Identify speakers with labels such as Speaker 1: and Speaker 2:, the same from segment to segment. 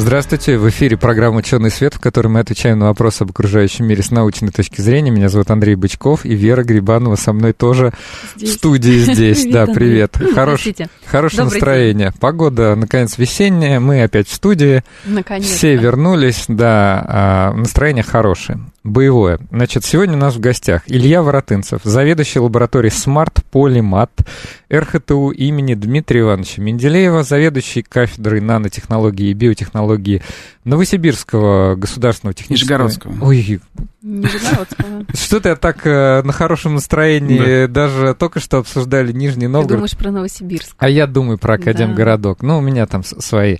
Speaker 1: Здравствуйте, в эфире программа «Ученый свет», в которой мы отвечаем на вопросы об окружающем мире с научной точки зрения. Меня зовут Андрей Бычков, и Вера Грибанова со мной тоже здесь. в студии здесь. Да, привет. Хорош, хорошее настроение. Погода, наконец, весенняя, мы опять в студии.
Speaker 2: Наконец.
Speaker 1: Все вернулись, да, а, настроение хорошее. Боевое. Значит, сегодня у нас в гостях Илья Воротынцев, заведующий лабораторией Smart Polymat РХТУ имени Дмитрия Ивановича Менделеева, заведующий кафедрой нанотехнологии и биотехнологии Новосибирского государственного технического...
Speaker 3: Нижегородского.
Speaker 1: Ой,
Speaker 2: Нижегородского.
Speaker 1: Что-то я так э, на хорошем настроении, да. даже только что обсуждали Нижний Новгород.
Speaker 2: Ты думаешь про Новосибирск.
Speaker 1: А я думаю про Академгородок. Ну, у меня там свои,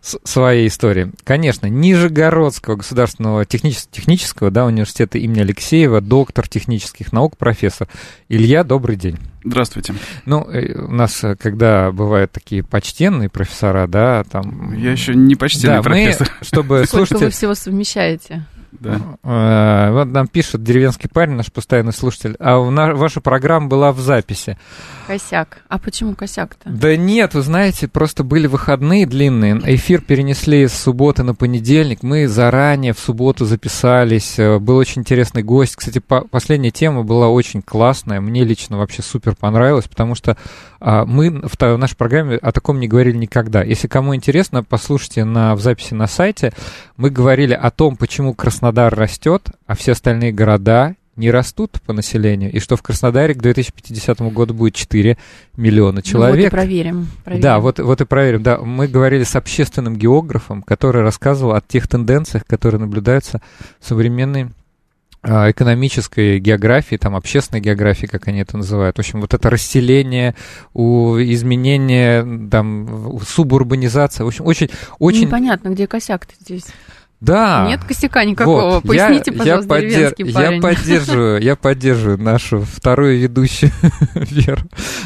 Speaker 1: свои истории. Конечно, Нижегородского государственного технического, технического да, университета имени Алексеева, доктор технических наук, профессор. Илья, добрый день.
Speaker 3: Здравствуйте.
Speaker 1: Ну, э, у нас, э, когда бывают такие почтенные профессора, да, там...
Speaker 3: Я еще не почтенный
Speaker 1: да,
Speaker 3: профессор.
Speaker 1: Мы, чтобы
Speaker 2: Сколько вы всего совмещаете?
Speaker 3: Да.
Speaker 1: Э, вот нам пишет деревенский парень, наш постоянный слушатель, а ваша программа была в записи.
Speaker 2: Косяк. А почему косяк-то?
Speaker 1: Да нет, вы знаете, просто были выходные длинные. Эфир перенесли с субботы на понедельник. Мы заранее в субботу записались. Э, был очень интересный гость. Кстати, по последняя тема была очень классная. Мне лично вообще супер понравилось, потому что а, мы в нашей программе о таком не говорили никогда. Если кому интересно, послушайте на, в записи на сайте. Мы говорили о том, почему Краснодар растет, а все остальные города не растут по населению, и что в Краснодаре к 2050 году будет 4 миллиона человек. Ну, вот и
Speaker 2: проверим, проверим.
Speaker 1: Да, вот, вот и проверим. Да, мы говорили с общественным географом, который рассказывал о тех тенденциях, которые наблюдаются в современной а, экономической географии, там, общественной географии, как они это называют. В общем, вот это расселение, у, изменение, там, субурбанизация. В общем, очень... очень...
Speaker 2: Непонятно, где косяк-то здесь.
Speaker 1: Да.
Speaker 2: Нет косяка никакого.
Speaker 1: Вот.
Speaker 2: Поясните,
Speaker 1: я,
Speaker 2: пожалуйста,
Speaker 1: я поддер...
Speaker 2: парень.
Speaker 1: Я поддерживаю, я поддерживаю нашу вторую ведущую Веру.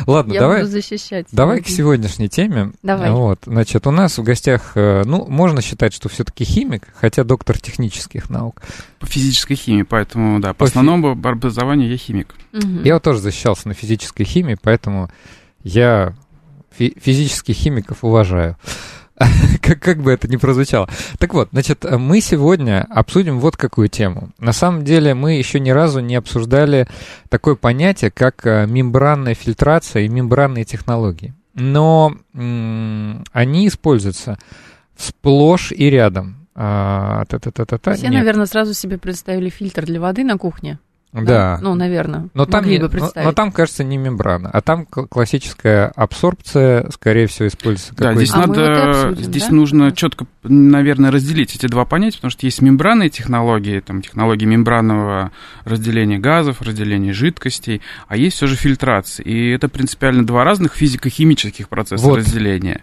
Speaker 1: Ладно,
Speaker 2: я
Speaker 1: давай.
Speaker 2: буду защищать.
Speaker 1: Давай к сегодняшней теме.
Speaker 2: Давай.
Speaker 1: Вот, значит, у нас в гостях, э, ну, можно считать, что все-таки химик, хотя доктор технических наук.
Speaker 3: По физической химии, поэтому, да, по, по основному фи... образованию я химик.
Speaker 1: Угу. Я вот тоже защищался на физической химии, поэтому я фи- физических химиков уважаю. как, как бы это ни прозвучало. Так вот, значит, мы сегодня обсудим вот какую тему. На самом деле мы еще ни разу не обсуждали такое понятие, как э, мембранная фильтрация и мембранные технологии. Но м- они используются сплошь и рядом. А,
Speaker 2: та-та-та-та-та. Все, Нет. наверное, сразу себе представили фильтр для воды на кухне.
Speaker 1: Да. да.
Speaker 2: Ну, наверное.
Speaker 1: Но там, не, бы но, но там, кажется, не мембрана, а там классическая абсорбция, скорее всего, используется.
Speaker 3: Да, здесь а надо, обсудим, здесь да? нужно четко, наверное, разделить эти два понятия, потому что есть мембранные технологии, там технологии мембранного разделения газов, разделения жидкостей, а есть все же фильтрация. И это принципиально два разных физико-химических процесса вот. разделения.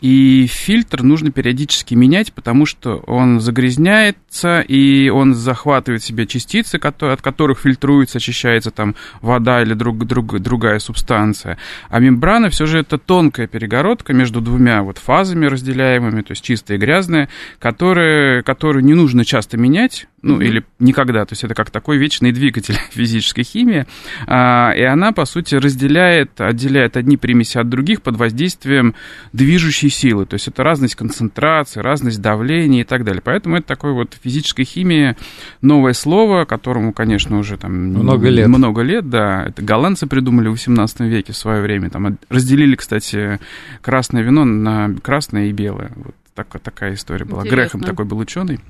Speaker 3: И фильтр нужно периодически менять, потому что он загрязняется, и он захватывает в себе частицы, от которых фильтруется, очищается там вода или друг, друг, другая субстанция. А мембрана все же это тонкая перегородка между двумя вот фазами разделяемыми, то есть чистая и грязная, которые, которую не нужно часто менять, ну, mm-hmm. или никогда, то есть это как такой вечный двигатель физической химии, а, и она, по сути, разделяет, отделяет одни примеси от других под воздействием движущей силы, то есть это разность концентрации, разность давления и так далее. Поэтому это такое вот физическая химия, новое слово, которому, конечно, уже там
Speaker 1: много лет.
Speaker 3: Много лет, да. Это голландцы придумали в 18 веке в свое время. Там разделили, кстати, красное вино на красное и белое. Вот так, такая история была. Интересно. Грехом такой был ученый.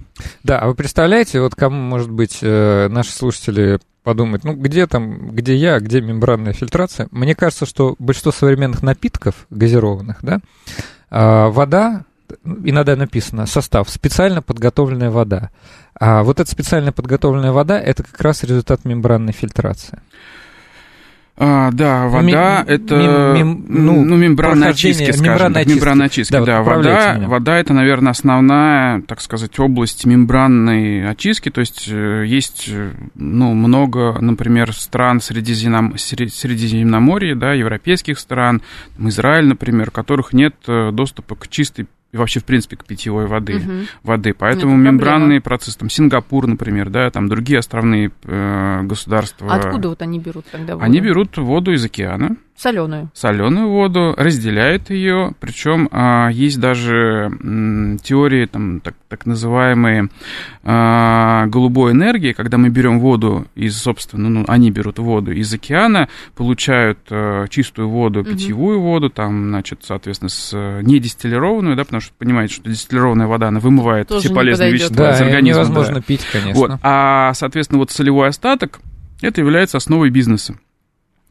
Speaker 1: Да, а вы представляете, вот кому, может быть, э, наши слушатели подумать, ну, где там, где я, где мембранная фильтрация? Мне кажется, что большинство современных напитков газированных, да, а, вода, иногда написано состав, специально подготовленная вода. А вот эта специально подготовленная вода, это как раз результат мембранной фильтрации.
Speaker 3: А, да, вода Мем, это мем, ну, ну, мембранная очистки, скажем мембранная так, мембранная очистка, да, да вода, вода это, наверное, основная, так сказать, область мембранной очистки, то есть э, есть, э, ну, много, например, стран Средиземном... Средиземноморья, да, европейских стран, Израиль, например, у которых нет э, доступа к чистой и вообще, в принципе, к питьевой воды. Угу. воды. Поэтому Это мембранные процессы, там Сингапур, например, да, там другие островные э, государства.
Speaker 2: Откуда вот они берут тогда
Speaker 3: воду? Они берут воду из океана.
Speaker 2: Соленую.
Speaker 3: Соленую воду, разделяют ее. Причем а, есть даже м, теории, там, так, так называемые а, голубой энергии, когда мы берем воду из, собственно, ну, они берут воду из океана, получают а, чистую воду, питьевую угу. воду, там, значит, соответственно, с недистиллированную, да, потому что понимаете, что дистиллированная вода, она вымывает Тоже все полезные вещества
Speaker 1: да,
Speaker 3: из организма.
Speaker 1: невозможно да. пить, конечно.
Speaker 3: Вот. А, соответственно, вот солевой остаток, это является основой бизнеса.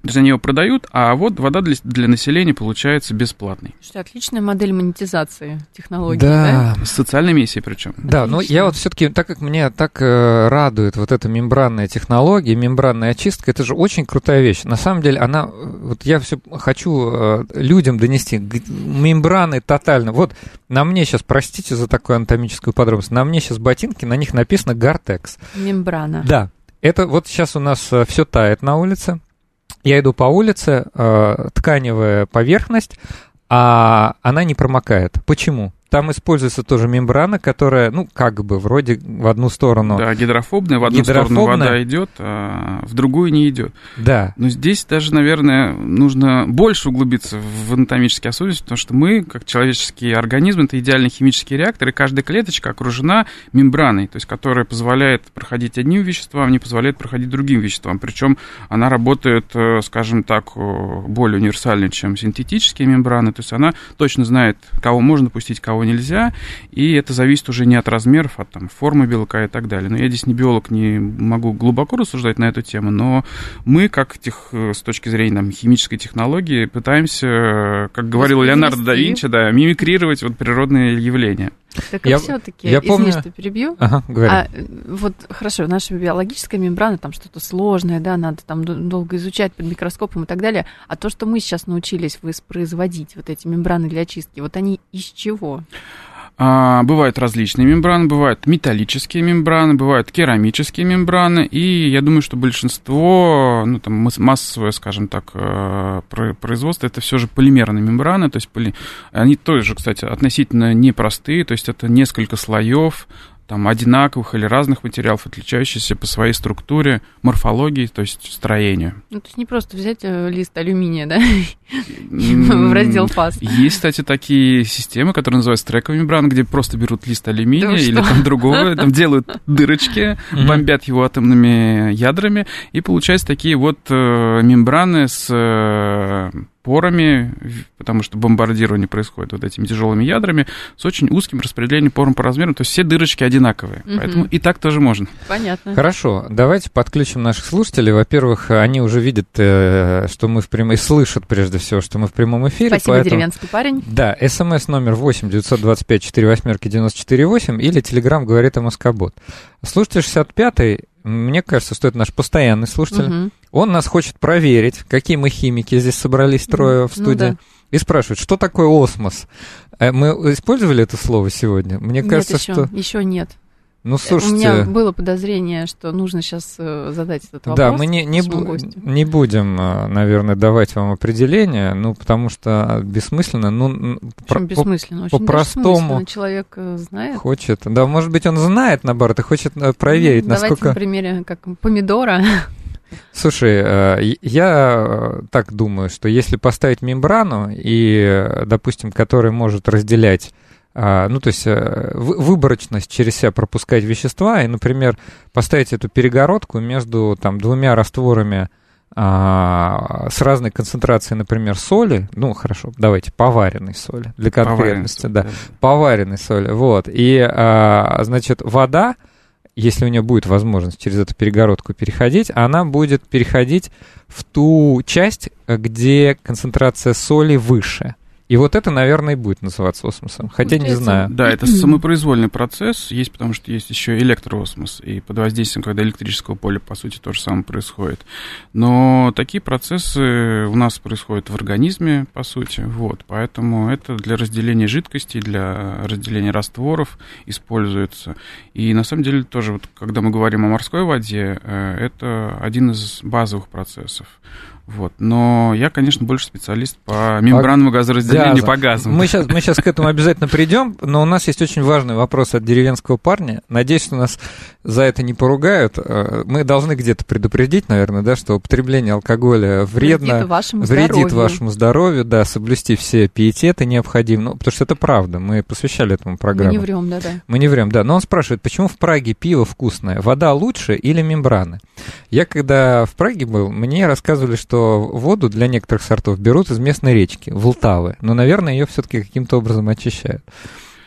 Speaker 3: То есть они его продают, а вот вода для, для населения получается бесплатной.
Speaker 2: Что отличная модель монетизации технологий, да?
Speaker 3: да? С социальной миссией причем.
Speaker 1: Да, но я вот все-таки, так как меня так э, радует вот эта мембранная технология, мембранная очистка, это же очень крутая вещь. На самом деле она, вот я все хочу э, людям донести, мембраны тотально. Вот на мне сейчас, простите за такую анатомическую подробность, на мне сейчас ботинки, на них написано Гартекс.
Speaker 2: Мембрана.
Speaker 1: Да. Это вот сейчас у нас э, все тает на улице, я иду по улице, э, тканевая поверхность, а она не промокает. Почему? Там используется тоже мембрана, которая, ну, как бы, вроде в одну сторону...
Speaker 3: Да, гидрофобная, в одну сторону вода идет, а в другую не идет.
Speaker 1: Да.
Speaker 3: Но здесь даже, наверное, нужно больше углубиться в анатомические особенности, потому что мы, как человеческий организм, это идеальный химический реактор, и каждая клеточка окружена мембраной, то есть которая позволяет проходить одним веществам, не позволяет проходить другим веществам. Причем она работает, э, скажем так, более универсально, чем синтетические мембраны, то есть она точно знает, кого можно пустить, кого нельзя, и это зависит уже не от размеров, а там формы белка и так далее. Но я здесь не биолог, не могу глубоко рассуждать на эту тему, но мы, как тех, э, с точки зрения там, химической технологии, пытаемся, как говорил Леонардо да Винчи, да, мимикрировать вот природные явления.
Speaker 2: Так я, все-таки, я извини, помню... что перебью.
Speaker 1: Ага, говори. А,
Speaker 2: вот хорошо, наша биологическая мембрана, там что-то сложное, да, надо там долго изучать под микроскопом и так далее. А то, что мы сейчас научились воспроизводить, вот эти мембраны для очистки, вот они из чего?
Speaker 3: А, бывают различные мембраны, бывают металлические мембраны, бывают керамические мембраны, и я думаю, что большинство, ну, там, массовое, скажем так, э, производство, это все же полимерные мембраны, то есть поли... они тоже, кстати, относительно непростые, то есть это несколько слоев, там, одинаковых или разных материалов, отличающихся по своей структуре, морфологии, то есть строению.
Speaker 2: Ну, то есть не просто взять э, лист алюминия, да, в раздел фаз.
Speaker 3: Есть, кстати, такие системы, которые называются трековые мембраны, где просто берут лист алюминия или там другого, там делают дырочки, бомбят его атомными ядрами, и получаются такие вот э, мембраны с э, порами, потому что бомбардирование происходит вот этими тяжелыми ядрами, с очень узким распределением пором по размеру, то есть все дырочки одинаковые. Угу. Поэтому и так тоже можно.
Speaker 2: Понятно.
Speaker 1: Хорошо, давайте подключим наших слушателей. Во-первых, они уже видят, э, что мы в прямом... и слышат прежде всего, что мы в прямом эфире.
Speaker 2: Спасибо, поэтому... деревенский парень.
Speaker 1: Да, смс номер 8 925 4 восьмерки 94 8 или телеграмм говорит о Москобот. Слушатель 65 мне кажется, что это наш постоянный слушатель. Угу. Он нас хочет проверить, какие мы химики здесь собрались трое в ну студии. Ну, да. И спрашивает, что такое осмос? Э, мы использовали это слово сегодня? Мне
Speaker 2: нет,
Speaker 1: кажется,
Speaker 2: еще,
Speaker 1: что...
Speaker 2: еще нет.
Speaker 1: Ну, слушайте...
Speaker 2: У меня было подозрение, что нужно сейчас э, задать этот вопрос.
Speaker 1: Да, мы не, не, бу- не будем, э, наверное, давать вам определение, ну, потому что бессмысленно. Ну,
Speaker 2: про- бессмысленно?
Speaker 1: Очень по-простому.
Speaker 2: Человек э, знает.
Speaker 1: Хочет. Да, может быть, он знает, наоборот, и хочет проверить, ну, насколько...
Speaker 2: Давайте на примере, как помидора.
Speaker 1: Слушай, я так думаю, что если поставить мембрану, и, допустим, которая может разделять ну, то есть э, выборочность через себя пропускать вещества и, например, поставить эту перегородку между там двумя растворами а, с разной концентрацией, например, соли, ну, хорошо, давайте, поваренной соли, для конкретности, да, да, поваренной соли, вот, и, а, значит, вода, если у нее будет возможность через эту перегородку переходить, она будет переходить в ту часть, где концентрация соли выше – И вот это, наверное, и будет называться осмосом. Хотя не знаю.
Speaker 3: Да, это самопроизвольный процесс. Есть, потому что есть еще электроосмос. И под воздействием, когда электрического поля, по сути, то же самое происходит. Но такие процессы у нас происходят в организме, по сути. Вот. Поэтому это для разделения жидкостей, для разделения растворов используется. И на самом деле тоже, вот, когда мы говорим о морской воде, э, это один из базовых процессов. Вот. Но я, конечно, больше специалист по мембранному газоразделению, Газа. по газам.
Speaker 1: Мы сейчас, мы сейчас к этому обязательно придем, но у нас есть очень важный вопрос от деревенского парня. Надеюсь, что нас за это не поругают. Э, мы должны где-то предупредить, наверное, да, что употребление алкоголя вредно,
Speaker 2: вредит вашему
Speaker 1: вредит
Speaker 2: здоровью.
Speaker 1: вашему здоровью, да, соблюсти все пиететы необходимо, ну, потому что это правда, мы посвящали этому программу. Мы
Speaker 2: не врем, да-да.
Speaker 1: Мы не врем, да. Но он спрашивает, почему в Праге пиво вкусное, вода лучше или мембраны? Я когда в Праге был, мне рассказывали, что воду для некоторых сортов берут из местной речки, Волтавы. Но, наверное, ее все-таки каким-то образом очищают.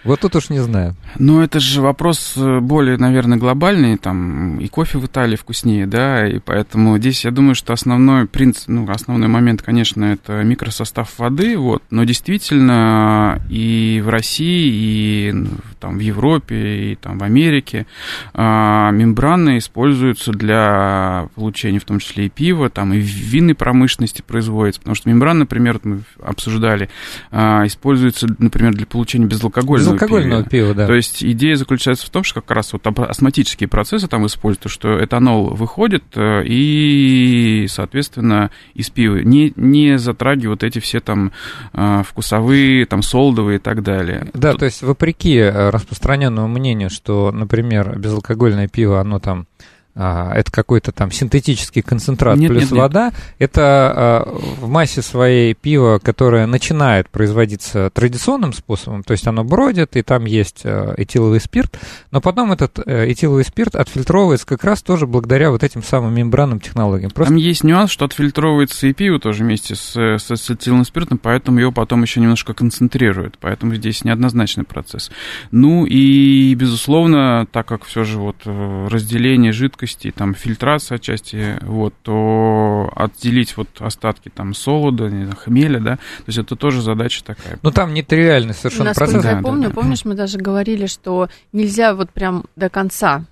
Speaker 1: Вот тут уж не знаю.
Speaker 3: Ну, это же вопрос э, более, наверное, глобальный. Там и кофе в Италии вкуснее, да, и поэтому здесь я думаю, что основной принцип, ну, основной момент, конечно, это микросостав воды, вот. Но действительно и в России, и там в Европе, и там в Америке а, мембраны используются для получения, в том числе и пива, там и в винной промышленности производится, потому что мембраны, например, мы обсуждали, а, используются, например, для получения безалкогольного
Speaker 1: безалкогольного пива. пива, да.
Speaker 3: То есть идея заключается в том, что как раз вот астматические процессы там используют, что этанол выходит э, и, соответственно, из пива не, не затрагивают эти все там э, вкусовые, там солдовые и так далее.
Speaker 1: Да, Тут... то есть вопреки э, распространенному мнению, что, например, безалкогольное пиво, оно там а, это какой-то там синтетический концентрат нет, плюс нет, вода, нет. это а, в массе своей пиво, которое начинает производиться традиционным способом, то есть оно бродит, и там есть а, этиловый спирт, но потом этот э, этиловый спирт отфильтровывается как раз тоже благодаря вот этим самым мембранным технологиям.
Speaker 3: Просто... Там есть нюанс, что отфильтровывается и пиво тоже вместе с, с, с этиловым спиртом, поэтому его потом еще немножко концентрируют, поэтому здесь неоднозначный процесс. Ну и, безусловно, так как все же вот э, разделение жидкости жидкости, там фильтрация отчасти, вот, то отделить вот остатки там солода, не знаю, хмеля, да, то есть это тоже задача такая.
Speaker 1: Ну там нетривиальный совершенно Насколько процесс.
Speaker 2: я помню, да, да. помнишь, мы даже говорили, что нельзя вот прям до конца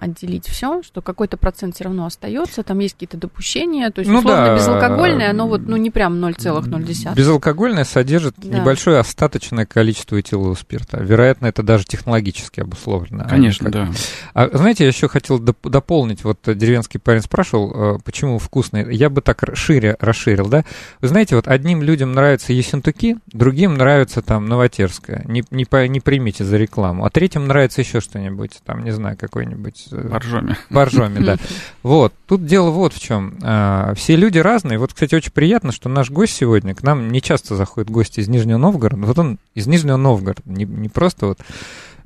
Speaker 2: отделить все, что какой-то процент все равно остается, там есть какие-то допущения, то есть ну, условно да. безалкогольное, оно вот ну не прям 0,0.
Speaker 1: Безалкогольное содержит да. небольшое остаточное количество этилового спирта. Вероятно, это даже технологически обусловлено.
Speaker 3: А Конечно, да.
Speaker 1: А, знаете, я еще хотел доп- дополнить, вот деревенский парень спрашивал, э, почему вкусный. Я бы так шире расширил, да. Вы знаете, вот одним людям нравятся Ессентуки, другим нравится там Новотерская. Не, не, по, не примите за рекламу. А третьим нравится еще что-нибудь, там, не знаю, какой-нибудь какой-нибудь...
Speaker 3: Э, Боржоми.
Speaker 1: Боржоми, да. Вот, тут дело вот в чем. А, все люди разные. Вот, кстати, очень приятно, что наш гость сегодня, к нам не часто заходят гости из Нижнего Новгорода. Вот он из Нижнего Новгорода, не, не просто вот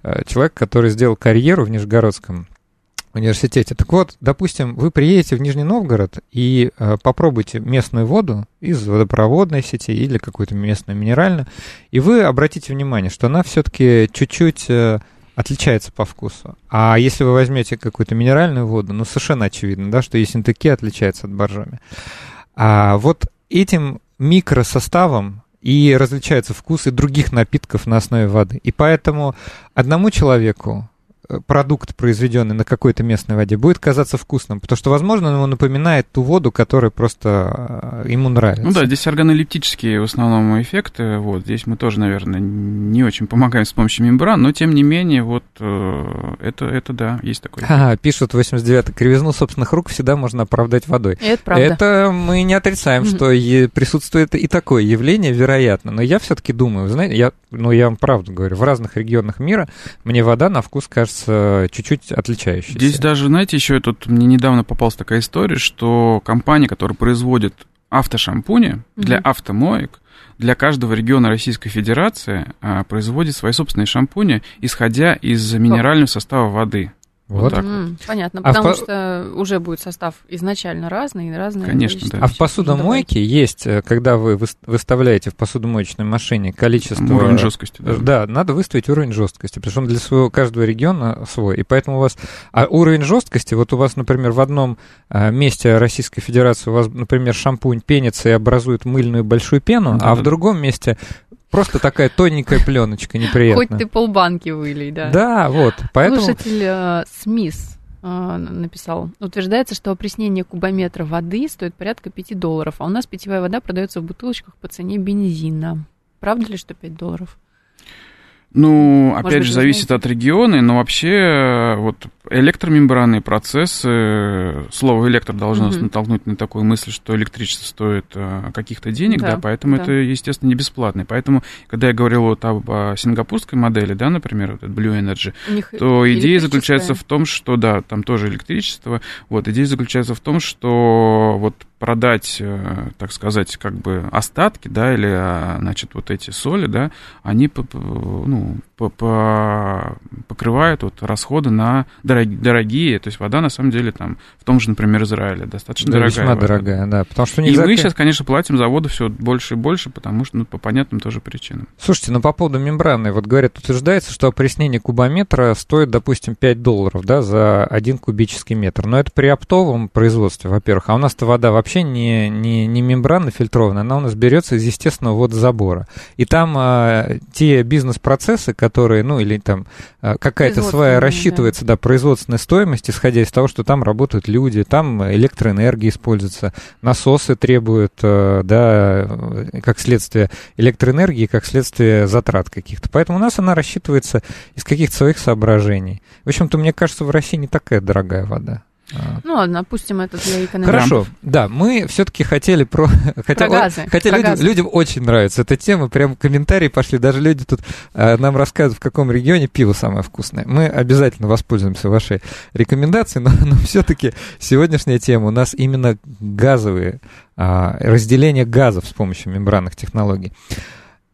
Speaker 1: э, человек, который сделал карьеру в Нижегородском университете. Так вот, допустим, вы приедете в Нижний Новгород и э, попробуйте местную воду из водопроводной сети или какую-то местную минеральную, и вы обратите внимание, что она все-таки чуть-чуть э, отличается по вкусу. А если вы возьмете какую-то минеральную воду, ну, совершенно очевидно, да, что Ессентуки отличается от боржоми. А вот этим микросоставом и различаются вкусы других напитков на основе воды. И поэтому одному человеку продукт, произведенный на какой-то местной воде, будет казаться вкусным, потому что, возможно, он ему напоминает ту воду, которая просто э, ему нравится.
Speaker 3: Ну да, здесь органолептические в основном эффекты, вот, здесь мы тоже, наверное, не очень помогаем с помощью мембран, но, тем не менее, вот, э, это, это да, есть такой.
Speaker 1: Ага, пишут 89 кривизну собственных рук всегда можно оправдать водой.
Speaker 2: Это правда.
Speaker 1: Это мы не отрицаем, mm-hmm. что присутствует и такое явление, вероятно, но я все-таки думаю, знаете, я, ну, я вам правду говорю, в разных регионах мира мне вода на вкус кажется кажется, чуть-чуть отличающийся.
Speaker 3: Здесь даже, знаете, еще тут мне недавно попалась такая история, что компания, которая производит автошампуни mm-hmm. для автомоек, для каждого региона Российской Федерации а, производит свои собственные шампуни, исходя из минерального состава воды.
Speaker 2: Вот, вот так mm, вот. Понятно, а потому в... что уже будет состав изначально разный, разный.
Speaker 3: Конечно, да.
Speaker 1: А в посудомойке есть, э, когда вы выставляете в посудомоечной машине количество...
Speaker 3: Уровень жесткости.
Speaker 1: Да. да, надо выставить уровень жесткости, потому что он для своего каждого региона свой. И поэтому у вас... А уровень жесткости, вот у вас, например, в одном а, месте Российской Федерации у вас, например, шампунь пенится и образует мыльную большую пену, да, а да. в другом месте Просто такая тоненькая пленочка неприятная.
Speaker 2: Хоть ты полбанки вылей, да.
Speaker 1: Да, вот, поэтому...
Speaker 2: Слушатель э, Смис э, написал. Утверждается, что опреснение кубометра воды стоит порядка 5 долларов, а у нас питьевая вода продается в бутылочках по цене бензина. Правда ли, что 5 долларов?
Speaker 3: Ну, Может опять быть, же, зависит от региона, но вообще вот электромембранные процессы, слово электро должно угу. нас натолкнуть на такую мысль, что электричество стоит э, каких-то денег, да, да поэтому да. это, естественно, не бесплатно. Поэтому, когда я говорил вот об, о сингапурской модели, да, например, вот Blue Energy, то идея заключается в том, что, да, там тоже электричество, вот, идея заключается в том, что вот продать, э, так сказать, как бы остатки, да, или, а, значит, вот эти соли, да, они, ну, покрывают вот расходы на дорогие, то есть вода на самом деле там в том же, например, Израиле достаточно
Speaker 1: да,
Speaker 3: дорогая.
Speaker 1: Весьма вода. дорогая, да, потому что
Speaker 3: и мы сейчас, конечно, платим за воду все больше и больше, потому что ну, по понятным тоже причинам.
Speaker 1: Слушайте, ну по поводу мембраны, вот говорят, утверждается, что опреснение кубометра стоит, допустим, 5 долларов, да, за один кубический метр, но это при оптовом производстве, во-первых, а у нас-то вода вообще не не не мембранно фильтрованная, она у нас берется из естественного водозабора, и там а, те бизнес-процессы, которые, ну или там а, какая-то своя рассчитывается, да. да, производственная стоимость, исходя из того, что там работают люди, там электроэнергия используется, насосы требуют, э, да, э, как следствие электроэнергии, как следствие затрат каких-то. Поэтому у нас она рассчитывается из каких-то своих соображений. В общем-то, мне кажется, в России не такая дорогая вода.
Speaker 2: Ну ладно, опустим это для экономики.
Speaker 1: Хорошо, да, мы все-таки хотели про...
Speaker 2: Хотя, про газы.
Speaker 1: Хотя
Speaker 2: про
Speaker 1: людям,
Speaker 2: газы.
Speaker 1: людям очень нравится эта тема, прям комментарии пошли, даже люди тут э, нам рассказывают, в каком регионе пиво самое вкусное. Мы обязательно воспользуемся вашей рекомендацией, но, но все-таки сегодняшняя тема у нас именно газовые, э, разделение газов с помощью мембранных технологий.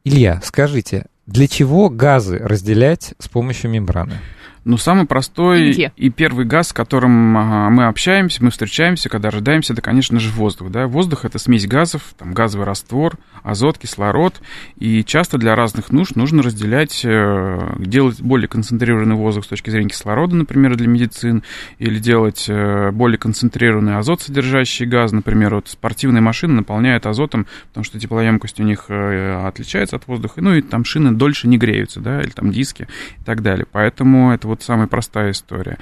Speaker 1: Илья, скажите, для чего газы разделять с помощью мембраны?
Speaker 3: Ну, самый простой Где? и первый газ, с которым мы общаемся, мы встречаемся, когда рождаемся, это, конечно же, воздух. Да? Воздух — это смесь газов, там, газовый раствор, азот, кислород. И часто для разных нужд нужно разделять, э, делать более концентрированный воздух с точки зрения кислорода, например, для медицин, или делать э, более концентрированный азот, содержащий газ. Например, вот спортивные машины наполняют азотом, потому что теплоемкость у них э, отличается от воздуха. Ну, и там шины дольше не греются, да, или там диски и так далее. Поэтому это вот самая простая история.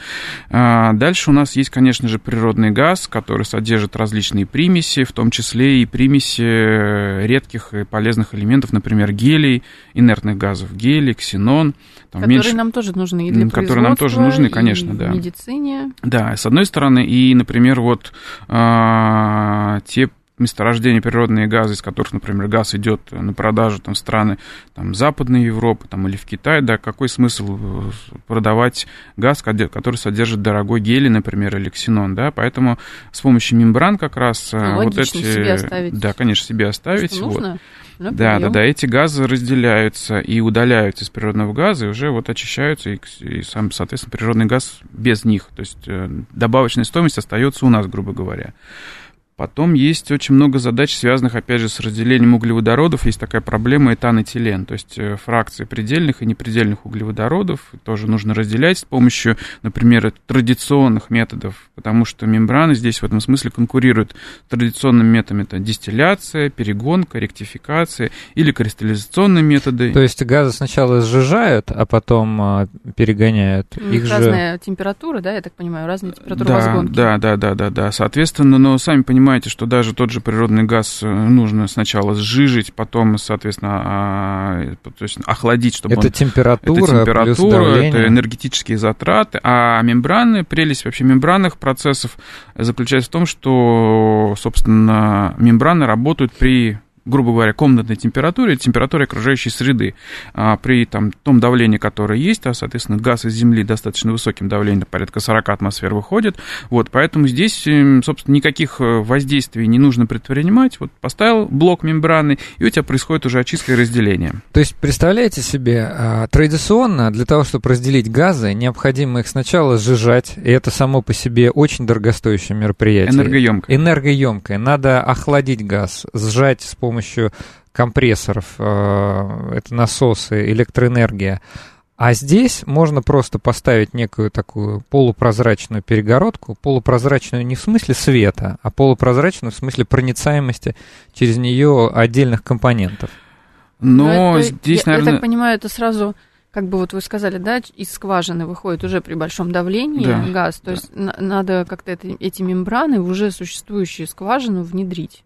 Speaker 3: А, дальше у нас есть, конечно же, природный газ, который содержит различные примеси, в том числе и примеси редких и полезных элементов, например, гелий, инертных газов, гелий, ксенон.
Speaker 2: Там которые меньше... нам тоже нужны и для
Speaker 3: Которые нам тоже нужны, конечно,
Speaker 2: и
Speaker 3: да.
Speaker 2: в медицине.
Speaker 3: Да, с одной стороны, и, например, вот а, те месторождения природные газы, из которых, например, газ идет на продажу там, в страны там, Западной Европы там, или в Китай, да, какой смысл э, продавать газ, который содержит дорогой гелий, например, или ксенон, да, поэтому с помощью мембран как раз
Speaker 2: ну, вот эти... себе оставить.
Speaker 3: Да, конечно, себе оставить.
Speaker 2: Что вот. нужно?
Speaker 3: Ну, да, да, да, эти газы разделяются и удаляются из природного газа, и уже вот очищаются, и, и сам, соответственно, природный газ без них. То есть э, добавочная стоимость остается у нас, грубо говоря. Потом есть очень много задач, связанных, опять же, с разделением углеводородов. Есть такая проблема этанэтилен, то есть э, фракции предельных и непредельных углеводородов тоже нужно разделять с помощью, например, традиционных методов, потому что мембраны здесь в этом смысле конкурируют с традиционными методами. Это дистилляция, перегонка, ректификация или кристаллизационные методы.
Speaker 1: То есть газы сначала сжижают, а потом а, перегоняют.
Speaker 2: Их разная же... температура, да, я так понимаю, разные температуры да, возгонки.
Speaker 3: Да, да, да, да, да. Соответственно, но сами понимаете, понимаете, что даже тот же природный газ э, нужно сначала сжижить, потом, соответственно, а, то есть охладить, чтобы
Speaker 1: это
Speaker 3: он...
Speaker 1: температура,
Speaker 3: это температура, это энергетические затраты, а мембраны, прелесть вообще мембранных процессов заключается в том, что, собственно, мембраны работают при грубо говоря, комнатной температуре, температуре окружающей среды. А при там, том давлении, которое есть, а, соответственно, газ из Земли достаточно высоким давлением, порядка 40 атмосфер выходит. Вот, поэтому здесь, эм, собственно, никаких э, воздействий не нужно предпринимать. Вот поставил блок мембраны, и у тебя происходит уже очистка и разделение.
Speaker 1: То есть, представляете себе, а, традиционно для того, чтобы разделить газы, необходимо их сначала сжижать, и это само по себе очень дорогостоящее мероприятие.
Speaker 3: Энергоемкое.
Speaker 1: Энергоемкое. Надо охладить газ, сжать с помощью помощью компрессоров, э, это насосы, электроэнергия. А здесь можно просто поставить некую такую полупрозрачную перегородку, полупрозрачную не в смысле света, а полупрозрачную в смысле проницаемости через нее отдельных компонентов.
Speaker 3: Но, Но это, здесь,
Speaker 2: я,
Speaker 3: наверное...
Speaker 2: Я так понимаю, это сразу как бы вот вы сказали, да, из скважины выходит уже при большом давлении да, газ, то да. есть на- надо как-то это, эти мембраны в уже существующую скважину внедрить.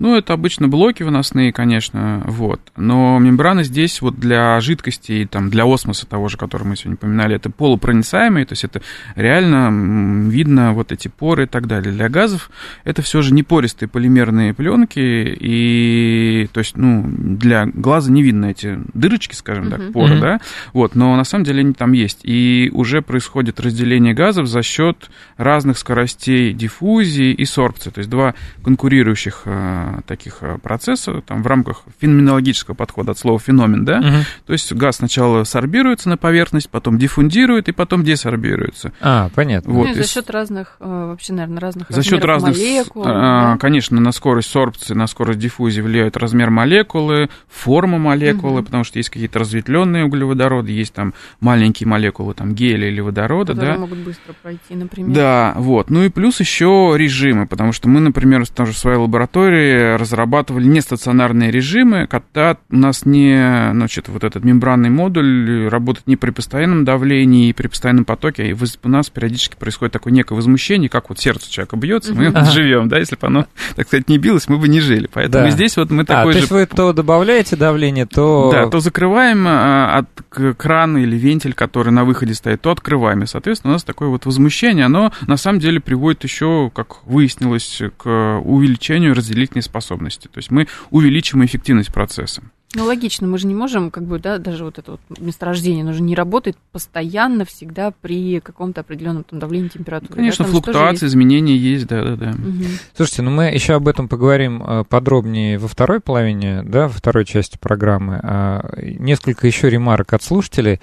Speaker 3: Ну, это обычно блоки выносные, конечно, вот. Но мембраны здесь вот для жидкости, там, для осмоса того же, который мы сегодня упоминали, это полупроницаемые, то есть это реально видно вот эти поры и так далее. Для газов это все же не пористые полимерные пленки, и, то есть, ну, для глаза не видно эти дырочки, скажем uh-huh. так, поры, uh-huh. да, вот, но на самом деле они там есть. И уже происходит разделение газов за счет разных скоростей диффузии и сорбции, то есть два конкурирующих э, таких э, процессов там, в рамках феноменологического подхода от слова феномен, да, угу. то есть газ сначала сорбируется на поверхность, потом диффундирует и потом десорбируется.
Speaker 1: А, понятно.
Speaker 2: Вот. Ну, за счет разных, э, вообще, наверное, разных
Speaker 3: За счет разных, молекул. А, да? Конечно, на скорость сорбции, на скорость диффузии влияет размер молекулы, форма молекулы, угу. потому что есть какие-то разветвленные углеводороды, есть там маленькие молекулы, там геля или водорода,
Speaker 2: Которые
Speaker 3: да.
Speaker 2: могут быстро пройти, например.
Speaker 3: Да, вот. Ну и плюс еще режимы, потому что мы, например, тоже в своей лаборатории разрабатывали нестационарные режимы, когда у нас не, значит, вот этот мембранный модуль работает не при постоянном давлении и при постоянном потоке, и у нас периодически происходит такое некое возмущение, как вот сердце человека бьется, мы ага. живем, да, если бы оно, так сказать, не билось, мы бы не жили. Поэтому да. здесь вот мы такой
Speaker 1: а,
Speaker 3: же...
Speaker 1: то есть вы то добавляете давление, то...
Speaker 3: Да, то закрываем а, от крана или вентиль, который на выходе стоит, то открываем. И, соответственно, у нас такое вот возмущение, оно на самом деле приводит еще, как выяснилось, к увеличению разделительной способности. То есть мы увеличим эффективность процесса.
Speaker 2: Ну, логично, мы же не можем, как бы, да, даже вот это вот месторождение, оно же не работает постоянно, всегда при каком-то определенном там давлении температуры.
Speaker 3: Конечно,
Speaker 2: да?
Speaker 3: флуктуации, есть... изменения есть, да, да, да.
Speaker 1: Угу. Слушайте, ну мы еще об этом поговорим э, подробнее во второй половине, да, во второй части программы. А, несколько еще ремарок от слушателей.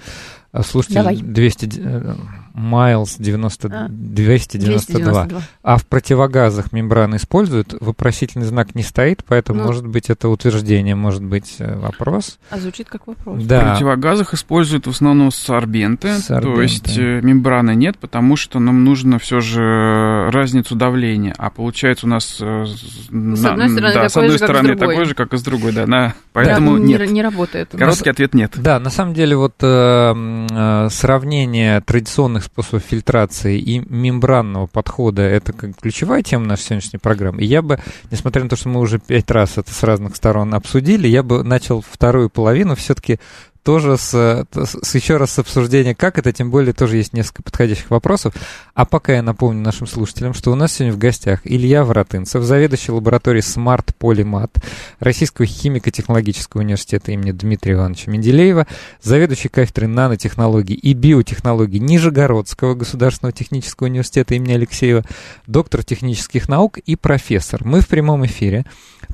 Speaker 1: Слушатель Давай. 200 Miles 90, а, 292. 292. А в противогазах мембраны используют, вопросительный знак не стоит, поэтому, ну, может быть, это утверждение, может быть, э, вопрос.
Speaker 2: А звучит как вопрос.
Speaker 3: Да. В противогазах используют в основном сорбенты, сорбенты. то есть э, мембраны нет, потому что нам нужно все же разницу давления, а получается у нас
Speaker 2: э, ну, с одной стороны,
Speaker 3: да,
Speaker 2: такой,
Speaker 3: с одной
Speaker 2: же,
Speaker 3: стороны
Speaker 2: как
Speaker 3: такой же, как и с другой, да, на, поэтому
Speaker 2: да,
Speaker 3: нет.
Speaker 2: Не, не работает.
Speaker 3: Короткий на, ответ нет.
Speaker 1: Да, на самом деле вот э, э, сравнение традиционных способов фильтрации и мембранного подхода это как ключевая тема нашей сегодняшней программы. И я бы, несмотря на то, что мы уже пять раз это с разных сторон обсудили, я бы начал вторую половину все-таки тоже с, с еще раз с обсуждения, как это, тем более тоже есть несколько подходящих вопросов. А пока я напомню нашим слушателям, что у нас сегодня в гостях Илья Воротынцев, заведующий лабораторией Smart Polymat Российского химико-технологического университета имени Дмитрия Ивановича Менделеева, заведующий кафедрой нанотехнологий и биотехнологий Нижегородского государственного технического университета имени Алексеева, доктор технических наук и профессор. Мы в прямом эфире,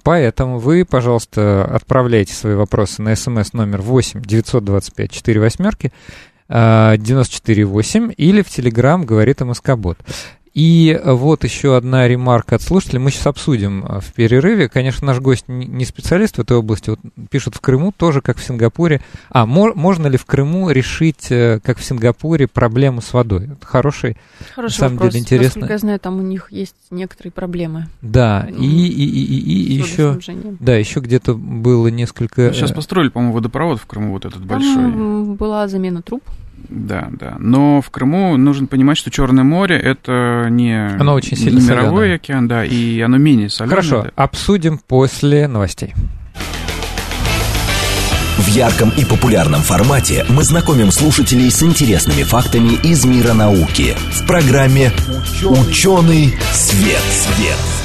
Speaker 1: поэтому вы, пожалуйста, отправляйте свои вопросы на смс номер 8 925 4 восьмерки 94,8 или в Телеграм говорит МСК-бот. И вот еще одна ремарка от слушателей. Мы сейчас обсудим а, в перерыве. Конечно, наш гость не специалист в этой области. Вот пишут в Крыму тоже, как в Сингапуре. А можно ли в Крыму решить, э, как в Сингапуре, проблему с водой? Это хороший,
Speaker 2: хороший
Speaker 1: на самом
Speaker 2: вопрос.
Speaker 1: деле, интересно.
Speaker 2: Насколько я знаю, там у них есть некоторые проблемы.
Speaker 1: Да, и, и, и, и, и еще, да, еще где-то было несколько...
Speaker 3: Сейчас э, построили, по-моему, водопровод в Крыму вот этот там большой.
Speaker 2: была замена труб.
Speaker 3: Да, да. Но в Крыму нужно понимать, что Черное море это не,
Speaker 1: оно очень сильно
Speaker 3: не мировой соленое. океан, да, и оно менее соленое.
Speaker 1: Хорошо,
Speaker 3: да.
Speaker 1: обсудим после новостей.
Speaker 4: В ярком и популярном формате мы знакомим слушателей с интересными фактами из мира науки в программе «Ученый свет». свет.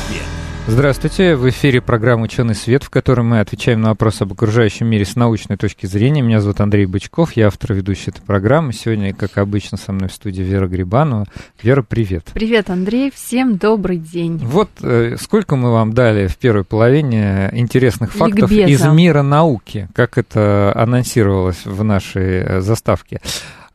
Speaker 1: Здравствуйте, в эфире программа «Ученый свет», в которой мы отвечаем на вопросы об окружающем мире с научной точки зрения. Меня зовут Андрей Бычков, я автор ведущей этой программы. Сегодня, как обычно, со мной в студии Вера Грибанова. Вера, привет.
Speaker 2: Привет, Андрей, всем добрый день.
Speaker 1: Вот э, сколько мы вам дали в первой половине интересных фактов Ликбеза. из мира науки, как это анонсировалось в нашей э, заставке.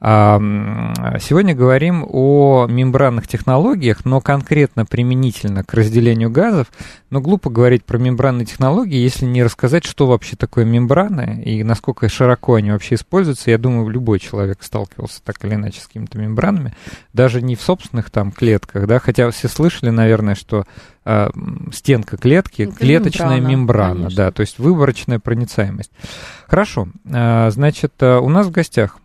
Speaker 1: Сегодня говорим о мембранных технологиях, но конкретно применительно к разделению газов. Но глупо говорить про мембранные технологии, если не рассказать, что вообще такое мембраны и насколько широко они вообще используются. Я думаю, любой человек сталкивался так или иначе с какими-то мембранами, даже не в собственных там клетках, да, хотя все слышали, наверное, что э, стенка клетки, Это клеточная мембрана, мембрана да, то есть выборочная проницаемость. Хорошо, э, значит, э, у нас в гостях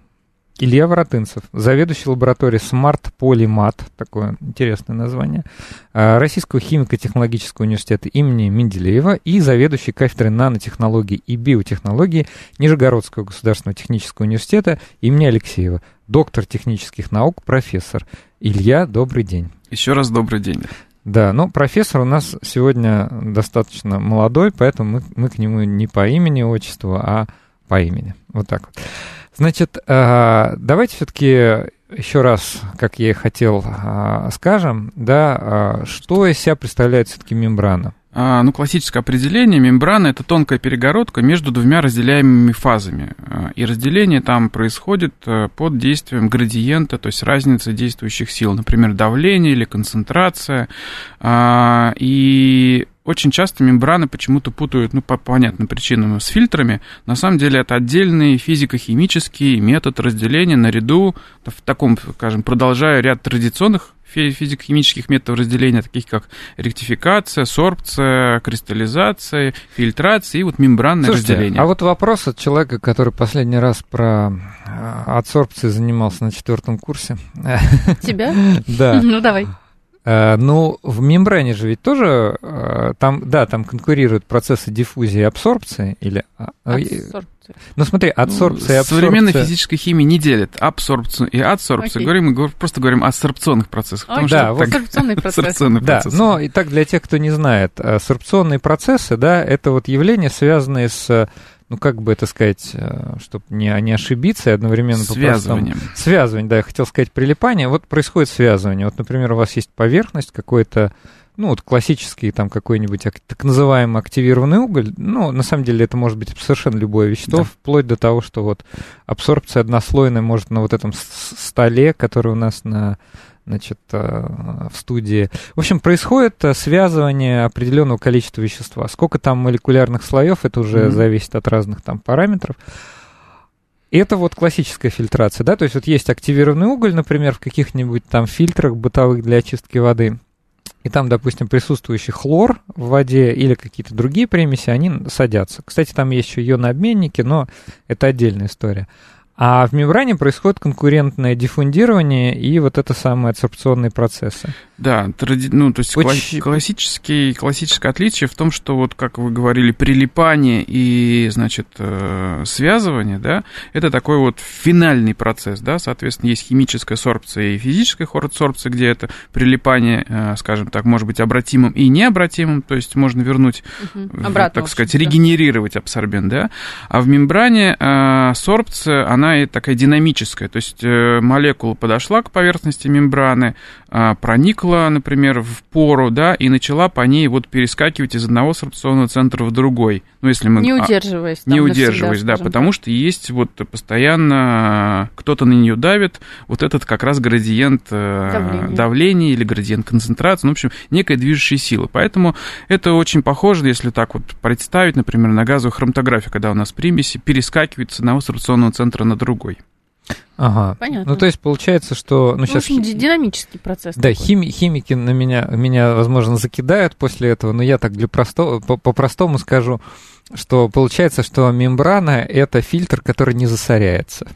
Speaker 1: Илья Воротынцев, заведующий лабораторией Smart Polymat, такое интересное название, э, Российского химико-технологического университета имени Менделеева и заведующий кафедрой нанотехнологий и биотехнологий Нижегородского государственного технического университета имени Алексеева, доктор технических наук, профессор. Илья, добрый день.
Speaker 3: Еще раз добрый день.
Speaker 1: Да, но профессор у нас сегодня достаточно молодой, поэтому мы, мы к нему не по имени, отчеству, а по имени. Вот так вот. Значит, э, давайте все-таки еще раз, как я и хотел, э, скажем, да, э, что из себя представляет все-таки мембрана.
Speaker 3: А, ну, классическое определение мембрана – это тонкая перегородка между двумя разделяемыми фазами. И разделение там происходит под действием градиента, то есть разницы действующих сил, например, давление или концентрация. А, и очень часто мембраны почему-то путают, ну, по понятным причинам, с фильтрами. На самом деле это отдельный физико-химический метод разделения наряду, в таком, скажем, продолжая ряд традиционных физико-химических методов разделения, таких как ректификация, сорбция, кристаллизация, фильтрация и вот мембранное Слушайте, разделение.
Speaker 1: А вот вопрос от человека, который последний раз про адсорбции занимался на четвертом курсе.
Speaker 2: Тебя?
Speaker 1: Да.
Speaker 2: Ну, давай.
Speaker 1: Э, ну, в мембране же ведь тоже э, там, да, там конкурируют процессы диффузии и абсорбции или
Speaker 2: а, абсорбции.
Speaker 1: Ну смотри, адсорбция ну, и
Speaker 3: абсорбция. Современная физическая химия не делит абсорбцию и адсорбцию. Okay. Говорим, мы просто говорим о абсорбционных процессах.
Speaker 2: Okay. да, вот абсорбционные процессы.
Speaker 1: Да, но и так для тех, кто не знает, абсорбционные процессы, да, это вот явления, связанные с ну, как бы это сказать, э, чтобы не, не ошибиться и одновременно
Speaker 3: Связыванием.
Speaker 1: Связывание, да, я хотел сказать прилипание. Вот происходит связывание. Вот, например, у вас есть поверхность, какой-то, ну, вот классический там какой-нибудь так называемый активированный уголь. Ну, на самом деле это может быть совершенно любое вещество, да. вплоть до того, что вот абсорбция однослойная может на вот этом столе, который у нас на значит, э, в студии. В общем, происходит э, связывание определенного количества вещества. Сколько там молекулярных слоев, это уже mm-hmm. зависит от разных там параметров. это вот классическая фильтрация, да, то есть вот есть активированный уголь, например, в каких-нибудь там фильтрах бытовых для очистки воды, и там, допустим, присутствующий хлор в воде или какие-то другие примеси, они садятся. Кстати, там есть еще ионообменники, но это отдельная история. А в мембране происходит конкурентное диффундирование и вот это самые адсорбционные процессы.
Speaker 3: Да, тради... ну, то есть Очень... классический, классическое отличие в том, что вот, как вы говорили, прилипание и, значит, э, связывание, да, это такой вот финальный процесс, да, соответственно, есть химическая сорбция и физическая сорбция, где это прилипание, э, скажем так, может быть обратимым и необратимым, то есть можно вернуть, угу. Обратно, так сказать, регенерировать абсорбент, да, а в мембране э, сорбция, она такая динамическая, то есть молекула подошла к поверхности мембраны, проникла проникла, например, в пору, да, и начала по ней вот перескакивать из одного сорбционного центра в другой.
Speaker 2: Ну, если мы... Не а, удерживаясь.
Speaker 3: Не удерживаясь, да, потому что есть вот постоянно кто-то на нее давит, вот этот как раз градиент э, давления, давления или градиент концентрации, ну, в общем, некая движущая сила. Поэтому это очень похоже, если так вот представить, например, на газовую хроматографию, когда у нас примеси перескакивают с одного сорбционного центра на другой.
Speaker 1: Ага. Понятно. Ну, то есть получается, что... Ну,
Speaker 2: ну сейчас... общем, динамический процесс.
Speaker 1: Да, хими, химики на меня, меня, возможно, закидают после этого, но я так для простого, по-простому скажу, что получается, что мембрана — это фильтр, который не засоряется.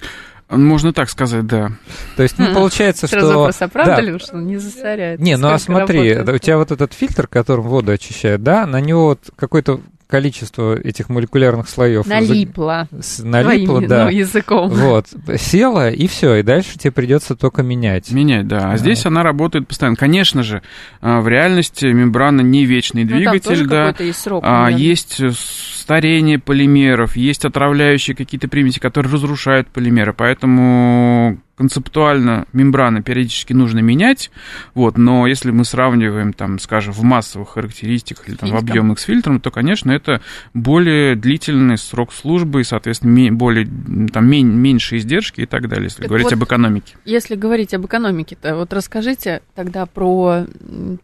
Speaker 3: Можно так сказать, да.
Speaker 1: То есть, ну, получается, что... Сразу
Speaker 2: вопрос, а правда да. ли, что он не засоряется?
Speaker 1: Не, ну а смотри, работает? у тебя вот этот фильтр, которым воду очищают, да, на него вот какой-то количество этих молекулярных слоев
Speaker 2: налипло,
Speaker 1: за... налипло, Твоим, да,
Speaker 2: ну, языком.
Speaker 1: Вот, села и все, и дальше тебе придется только менять.
Speaker 3: Менять, да. А, а здесь она работает постоянно. Конечно же, а, в реальности мембрана не вечный двигатель, ну, да.
Speaker 2: Есть, срок,
Speaker 3: а, есть старение полимеров, есть отравляющие какие-то примеси, которые разрушают полимеры, поэтому концептуально мембраны периодически нужно менять, вот, но если мы сравниваем, там, скажем, в массовых характеристиках или там, в объемах с фильтром, то, конечно, это более длительный срок службы и, соответственно, более, там, меньше издержки и так далее, если так говорить вот, об экономике.
Speaker 2: Если говорить об экономике, то вот расскажите тогда про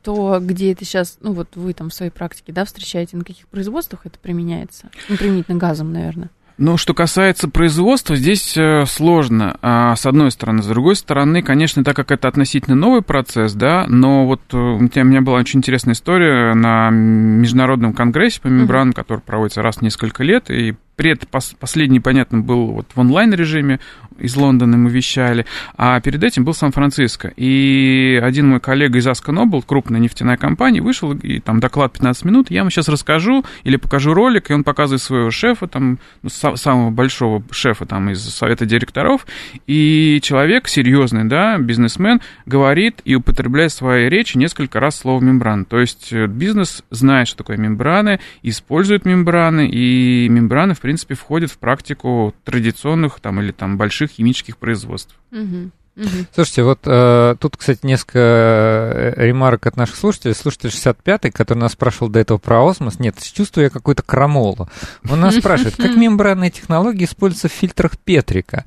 Speaker 2: то, где это сейчас, ну вот вы там в своей практике, да, встречаете, на каких производствах это применяется? Ну, применительно газом, наверное.
Speaker 3: Ну, что касается производства, здесь э, сложно, а, с одной стороны. С другой стороны, конечно, так как это относительно новый процесс, да, но вот э, у меня была очень интересная история на международном конгрессе по мембранам, который проводится раз в несколько лет, и пред последний, понятно, был вот в онлайн-режиме, из Лондона мы вещали, а перед этим был Сан-Франциско. И один мой коллега из Аска Нобл, крупная нефтяная компания, вышел, и там доклад 15 минут, я вам сейчас расскажу или покажу ролик, и он показывает своего шефа, там, ну, самого большого шефа там из совета директоров, и человек серьезный, да, бизнесмен, говорит и употребляет в своей речи несколько раз слово мембрана. То есть э, бизнес знает, что такое мембраны, использует мембраны, и мембраны, в принципе, входят в практику традиционных там, или там больших химических производств.
Speaker 1: Угу. Слушайте, вот э, тут, кстати, несколько э, ремарок от наших слушателей. Слушатель 65-й, который нас спрашивал до этого про осмос, нет, чувствую я какую-то крамолу. Он нас спрашивает, как мембранные технологии используются в фильтрах Петрика?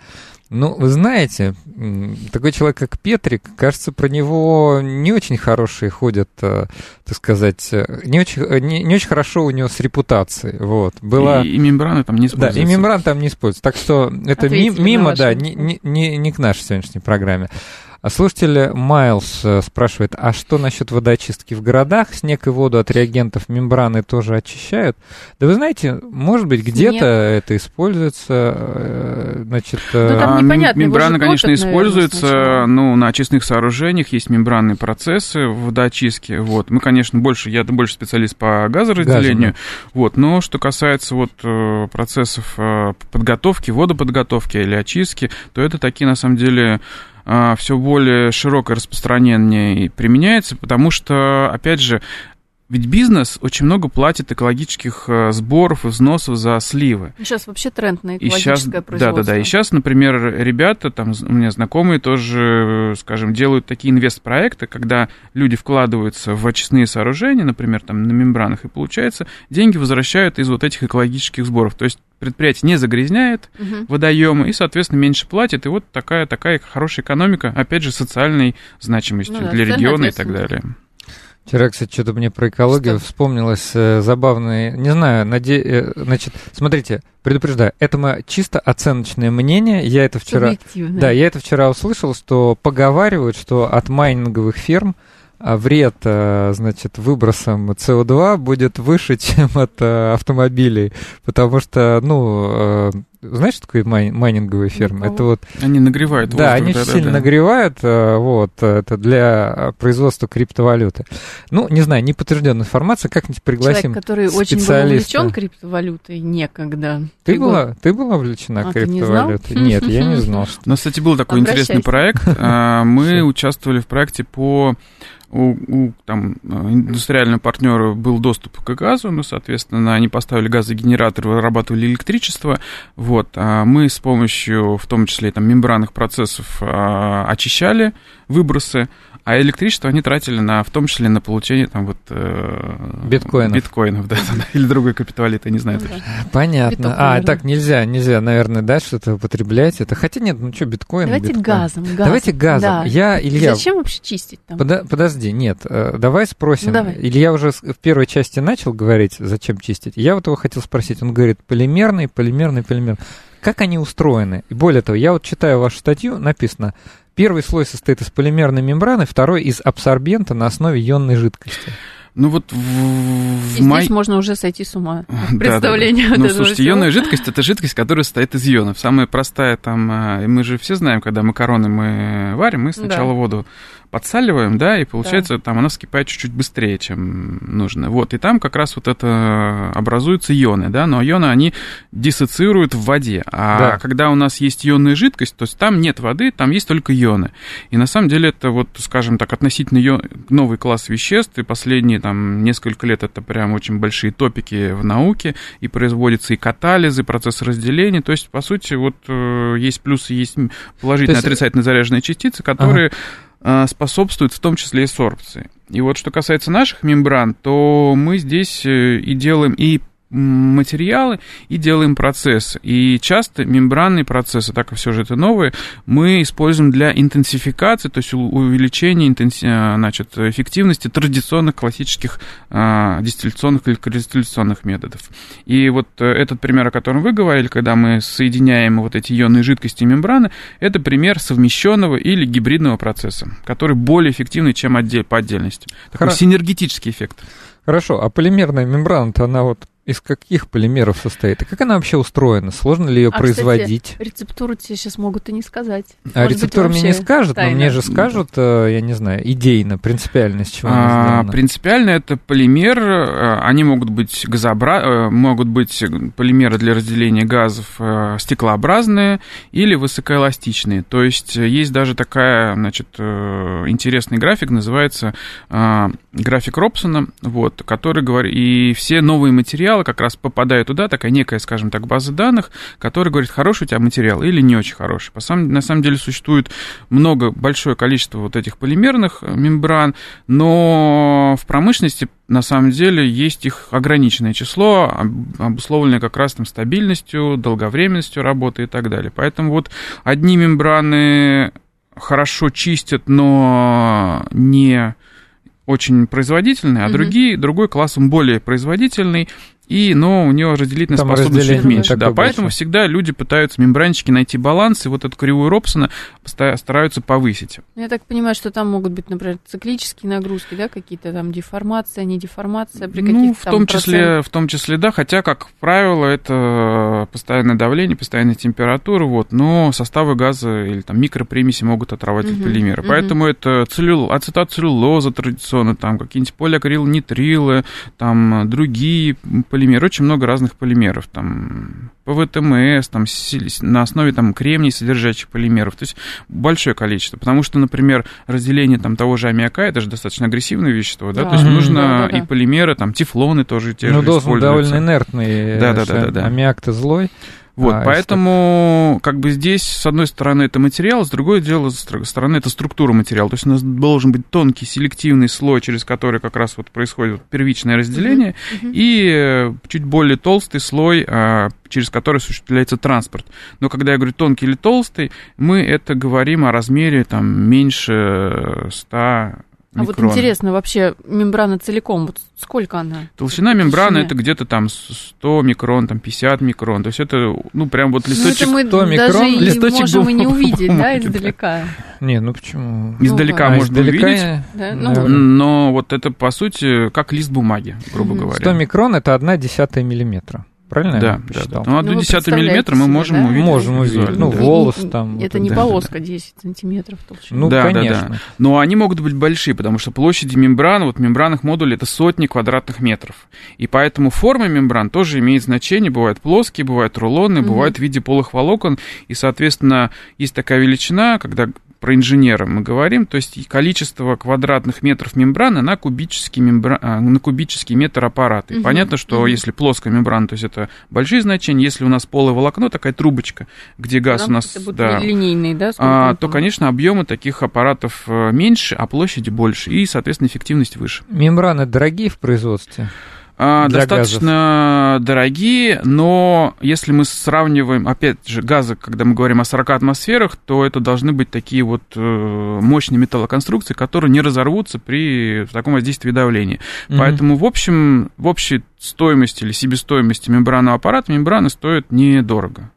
Speaker 1: Ну, вы знаете, такой человек, как Петрик, кажется, про него не очень хорошие ходят, э, так сказать, э, не очень, э, не, не очень хорошо у него с репутацией. Вот.
Speaker 3: Была... И, и мембраны там не используются.
Speaker 1: Да, и мембраны там не используются. Так что это ми, мимо, да, не, не, не, не к нашей сегодняшней программе. А слушатель Майлз э, спрашивает, а что насчет водоочистки в городах? Снег и воду от реагентов мембраны тоже очищают? Да вы знаете, может быть, где-то это используется, э, значит...
Speaker 2: Ну, там а,
Speaker 3: мембраны, конечно, используются, наверное, ну, на очистных сооружениях есть мембранные процессы в водоочистке, вот. Мы, конечно, больше, я больше специалист по газоразделению, Газу, да. вот, но что касается вот э, процессов подготовки, водоподготовки или очистки, то это такие, на самом деле, все более широкое распространение применяется, потому что, опять же, ведь бизнес очень много платит экологических э, сборов и взносов за сливы.
Speaker 2: Сейчас вообще тренд на экологическое и сейчас,
Speaker 3: производство. Да, да, да. И сейчас, например, ребята, там у меня знакомые тоже, скажем, делают такие инвестпроекты, когда люди вкладываются в очистные сооружения, например, там на мембранах, и получается, деньги возвращают из вот этих экологических сборов. То есть предприятие не загрязняет угу. водоемы и, соответственно, меньше платит. И вот такая, такая хорошая экономика, опять же, социальной значимостью ну, да, для региона и так далее.
Speaker 1: Вчера, кстати, что-то мне про экологию что? вспомнилось э, забавное. Не знаю, наде... э, значит, смотрите, предупреждаю, это мое чисто оценочное мнение. Я это вчера, да, я это вчера услышал, что поговаривают, что от майнинговых ферм а вред, э, значит, выбросом СО2 будет выше, чем от э, автомобилей, потому что, ну, э, знаешь, что такое май- майнинговые фермы?
Speaker 3: Это вот... Они нагревают
Speaker 1: воздух. Да, они да, сильно да. нагревают, э, вот, это для производства криптовалюты. Ну, не знаю, не подтвержденная информация, как-нибудь пригласим
Speaker 2: Человек, который очень был увлечен криптовалютой некогда.
Speaker 1: Ты, была, ты была увлечена а, криптовалютой? Не Нет, я не знал.
Speaker 3: Что... У нас, кстати, был такой интересный проект. А, мы участвовали в проекте по у, у там, индустриального партнера был доступ к газу, ну, соответственно, они поставили газогенератор, вырабатывали электричество, вот, а мы с помощью, в том числе, там, мембранных процессов а, очищали выбросы, а электричество они тратили на, в том числе на получение там вот... Э,
Speaker 1: биткоинов.
Speaker 3: Биткоинов, да, или другой капиталит, я не знаю.
Speaker 1: Ну, Понятно. Биток, а, наверное. так нельзя, нельзя, наверное, да, что-то употреблять это. Хотя нет, ну что, биткоин,
Speaker 2: Давайте
Speaker 1: биткоин.
Speaker 2: газом, газом.
Speaker 1: Давайте газом. Да. Я, Илья...
Speaker 2: Зачем вообще чистить там?
Speaker 1: Под, подожди, нет, э, давай спросим. Ну, давай. Илья уже в первой части начал говорить, зачем чистить. Я вот его хотел спросить. Он говорит, полимерный, полимерный, полимерный. Как они устроены? И более того, я вот читаю вашу статью, написано, Первый слой состоит из полимерной мембраны, второй из абсорбента на основе ионной жидкости.
Speaker 3: Ну вот в, в
Speaker 2: и май... здесь можно уже сойти с ума. Представление. Да, да,
Speaker 3: да. Ну, слушайте, ионная жидкость это жидкость, которая состоит из ионов. Самая простая там, а, мы же все знаем, когда макароны мы варим, мы сначала да. воду подсаливаем, да, и получается, да. там она вскипает чуть-чуть быстрее, чем нужно. Вот, и там как раз вот это образуются ионы, да, но ионы, они диссоциируют в воде. А да. когда у нас есть ионная жидкость, то есть там нет воды, там есть только ионы. И на самом деле это вот, скажем так, относительно ион... новый класс веществ, и последние там несколько лет это прям очень большие топики в науке, и производятся и катализы, процессы разделения, то есть, по сути, вот э, есть плюсы, есть положительные, есть... отрицательно заряженные частицы, которые ага. Способствуют в том числе и сорбции. И вот что касается наших мембран, то мы здесь э, и делаем и материалы и делаем процессы. И часто мембранные процессы, так как все же это новые, мы используем для интенсификации, то есть увеличения интенси... значит, эффективности традиционных классических а, дистилляционных или кристалляционных методов. И вот э, этот пример, о котором вы говорили, когда мы соединяем вот эти ионные жидкости и мембраны, это пример совмещенного или гибридного процесса, который более эффективный, чем отдель, по отдельности. Такой Хор... синергетический эффект.
Speaker 1: Хорошо, а полимерная мембрана-то она вот из каких полимеров состоит? И как она вообще устроена? Сложно ли ее а, производить?
Speaker 2: Кстати, рецептуру тебе сейчас могут и не сказать.
Speaker 1: А рецептуру мне не скажут, тайна. но мне же скажут, э, я не знаю, идейно, принципиально, с чего а, она сделана.
Speaker 3: Принципиально это полимер, э, они могут быть газообра... Э, могут быть полимеры для разделения газов стеклообразные или высокоэластичные. То есть есть даже такая, значит, интересный график, называется график Робсона, вот, который говорит, и все новые материалы материала как раз попадает туда, такая некая, скажем так, база данных, которая говорит, хороший у тебя материал или не очень хороший. По самом, на самом деле существует много, большое количество вот этих полимерных э, мембран, но в промышленности на самом деле есть их ограниченное число, обусловленное как раз там стабильностью, долговременностью работы и так далее. Поэтому вот одни мембраны хорошо чистят, но не очень производительный, а mm-hmm. другие, другой класс он более производительный, и, но у него разделительная Там способность чуть меньше. Да, поэтому большое. всегда люди пытаются мембранчики найти баланс, и вот эту кривую Робсона стараются повысить.
Speaker 2: Я так понимаю, что там могут быть, например, циклические нагрузки, да, какие-то там деформация, не деформация при каких-то Ну,
Speaker 3: в том числе, в том числе, да, хотя, как правило, это постоянное давление, постоянная температура, вот, но составы газа или там микропримеси могут отравать угу, полимеры. Угу. Поэтому это целлюл, ацетат целлюлоза традиционно, там какие-нибудь полиакрилнитрилы, там другие полимеры полимер, очень много разных полимеров, там ПВТМС, там, на основе там, кремний содержащих полимеров, то есть большое количество, потому что, например, разделение там, того же аммиака, это же достаточно агрессивное вещество, да, да. то есть нужно да, да, да. и полимеры, там, тефлоны тоже те
Speaker 1: ну,
Speaker 3: же
Speaker 1: довольно инертный, да, да, да, да, да. аммиак-то злой.
Speaker 3: Вот, а, поэтому, как бы здесь, с одной стороны, это материал, с другой дело, с стороны, это структура материала. То есть у нас должен быть тонкий селективный слой, через который как раз вот происходит первичное разделение, uh-huh, uh-huh. и э, чуть более толстый слой, а, через который осуществляется транспорт. Но когда я говорю тонкий или толстый, мы это говорим о размере там меньше 100
Speaker 2: а вот интересно, вообще мембрана целиком, вот сколько она?
Speaker 3: Толщина мембраны это где-то там 100 микрон, там 50 микрон. То есть это, ну, прям вот ну, листочек... Ну,
Speaker 2: это мы 100 микрон, даже листочек можем и не увидеть, да, издалека.
Speaker 1: Не, ну почему?
Speaker 3: Издалека ну, можно издалека увидеть, да? ну, но вот это, по сути, как лист бумаги, грубо говоря.
Speaker 1: 100 микрон это одна десятая миллиметра. Правильно
Speaker 3: да, я посчитал? Да, Ну, одну десятую миллиметра мы можем да? увидеть.
Speaker 1: Можем увидеть. Ну, волос там.
Speaker 2: Это вот не полоска 10 сантиметров толщины.
Speaker 1: Ну, да, конечно. Да, да.
Speaker 3: Но они могут быть большие, потому что площади мембран, вот мембранных модулей, это сотни квадратных метров. И поэтому форма мембран тоже имеет значение. Бывают плоские, бывают рулонные, угу. бывают в виде полых волокон. И, соответственно, есть такая величина, когда про инженера мы говорим, то есть количество квадратных метров мембраны на кубический, мембра... А, на кубический метр аппарата. Угу. понятно, что угу. если плоская мембрана, то есть это большие значения, если у нас полое волокно, такая трубочка, где газ у нас...
Speaker 2: да, линейный, да?
Speaker 3: А, то, конечно, объемы таких аппаратов э, меньше, а площади больше, и, соответственно, эффективность выше.
Speaker 1: Мембраны дорогие в производстве?
Speaker 3: А, достаточно газов. дорогие, но если мы сравниваем, опять же, газы, когда мы говорим о 40 атмосферах, то это должны быть такие вот э, мощные металлоконструкции, которые не разорвутся при таком воздействии давления. Mm-hmm. Поэтому, в общем, в общей стоимости или себестоимости мембранного аппарата мембраны стоят недорого.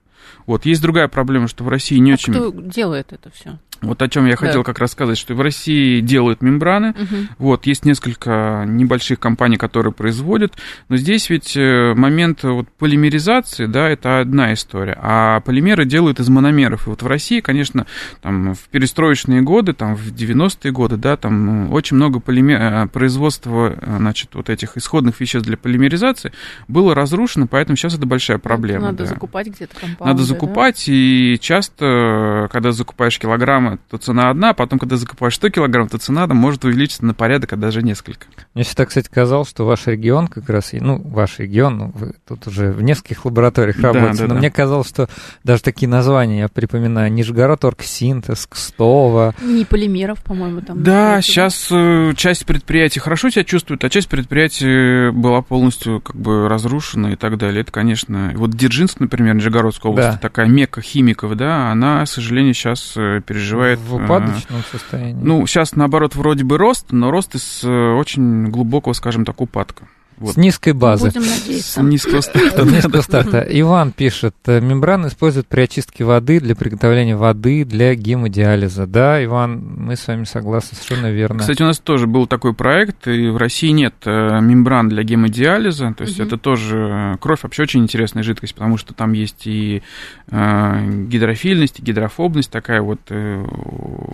Speaker 3: Вот. Есть другая проблема, что в России не
Speaker 2: а
Speaker 3: очень...
Speaker 2: кто делает это все?
Speaker 3: Вот о чем я хотел да. как раз сказать, что в России делают мембраны. Угу. Вот, есть несколько небольших компаний, которые производят. Но здесь ведь э, момент вот полимеризации, да, это одна история. А полимеры делают из мономеров. И вот в России, конечно, там в перестроечные годы, там в 90-е годы, да, там очень много полимер... Э, производства, э, значит, вот этих исходных веществ для полимеризации было разрушено, поэтому сейчас это большая проблема.
Speaker 2: Надо
Speaker 3: да.
Speaker 2: закупать где-то компаунды,
Speaker 3: Надо закупать, да? и часто, когда закупаешь килограммы то цена одна, а потом, когда закупаешь 100 килограмм, то цена там может увеличиться на порядок, а даже несколько.
Speaker 1: Мне всегда, кстати, казалось, что ваш регион как раз, ну, ваш регион, ну, вы тут уже в нескольких лабораториях да, работаете, да, но да. мне казалось, что даже такие названия, я припоминаю, Нижегород, Оргсинтез, Кстово.
Speaker 2: Не полимеров, по-моему, там.
Speaker 3: Да, сейчас э, часть предприятий хорошо себя чувствует, а часть предприятий была полностью как бы разрушена и так далее. Это, конечно, вот Дзержинск, например, Нижегородская область, да. такая мекка химиков, да, она, к сожалению, сейчас э, переживает переживает...
Speaker 1: В упадочном состоянии?
Speaker 3: Ну, сейчас, наоборот, вроде бы рост, но рост из э, очень глубокого, скажем так, упадка.
Speaker 1: Вот. С низкой базы.
Speaker 2: Будем надеяться.
Speaker 3: С низкого старта.
Speaker 1: С низкого старта. Иван пишет, «Э, мембраны используют при очистке воды для приготовления воды для гемодиализа. Да, Иван, мы с вами согласны, совершенно верно.
Speaker 3: Кстати, у нас тоже был такой проект, и в России нет э, мембран для гемодиализа, то есть угу. это тоже кровь вообще очень интересная жидкость, потому что там есть и э, гидрофильность, и гидрофобность, такая вот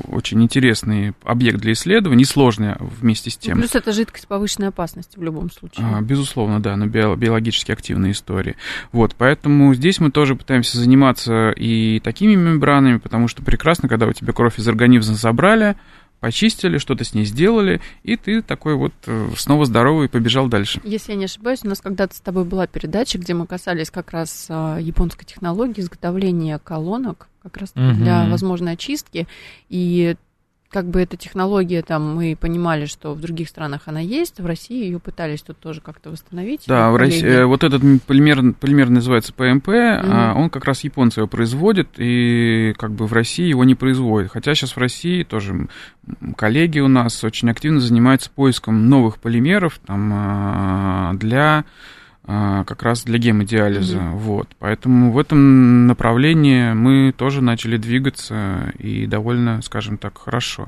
Speaker 3: очень интересный объект для исследований, сложный вместе с тем.
Speaker 2: Ну, плюс это жидкость повышенной опасности в любом случае.
Speaker 3: А, безусловно, да, но биологически активные истории. Вот, поэтому здесь мы тоже пытаемся заниматься и такими мембранами, потому что прекрасно, когда у тебя кровь из организма забрали, почистили, что-то с ней сделали, и ты такой вот э, снова здоровый побежал дальше.
Speaker 2: Если я не ошибаюсь, у нас когда-то с тобой была передача, где мы касались как раз а, японской технологии изготовления колонок как раз угу. для возможной очистки, и как бы эта технология, там, мы понимали, что в других странах она есть, в России ее пытались тут тоже как-то восстановить.
Speaker 3: Да, в России, э, вот этот полимер, полимер называется ПМП, mm-hmm. а он как раз японцы его производят, и как бы в России его не производят. Хотя сейчас в России тоже коллеги у нас очень активно занимаются поиском новых полимеров там, а, для как раз для гемодиализа. Mm-hmm. Вот. Поэтому в этом направлении мы тоже начали двигаться и довольно, скажем так, хорошо.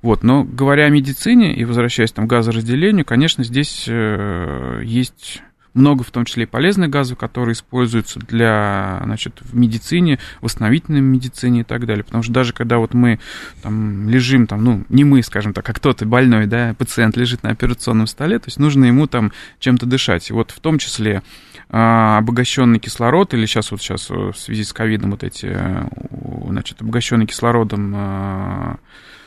Speaker 3: Вот. Но говоря о медицине и возвращаясь там, к газоразделению, конечно, здесь э, есть много, в том числе и полезных газов, которые используются для, значит, в медицине, восстановительной медицине и так далее. Потому что даже когда вот мы там лежим, там, ну, не мы, скажем так, а кто-то больной, да, пациент лежит на операционном столе, то есть нужно ему там чем-то дышать. И вот в том числе а, обогащенный кислород, или сейчас вот сейчас в связи с ковидом вот эти, значит, обогащенный кислородом а,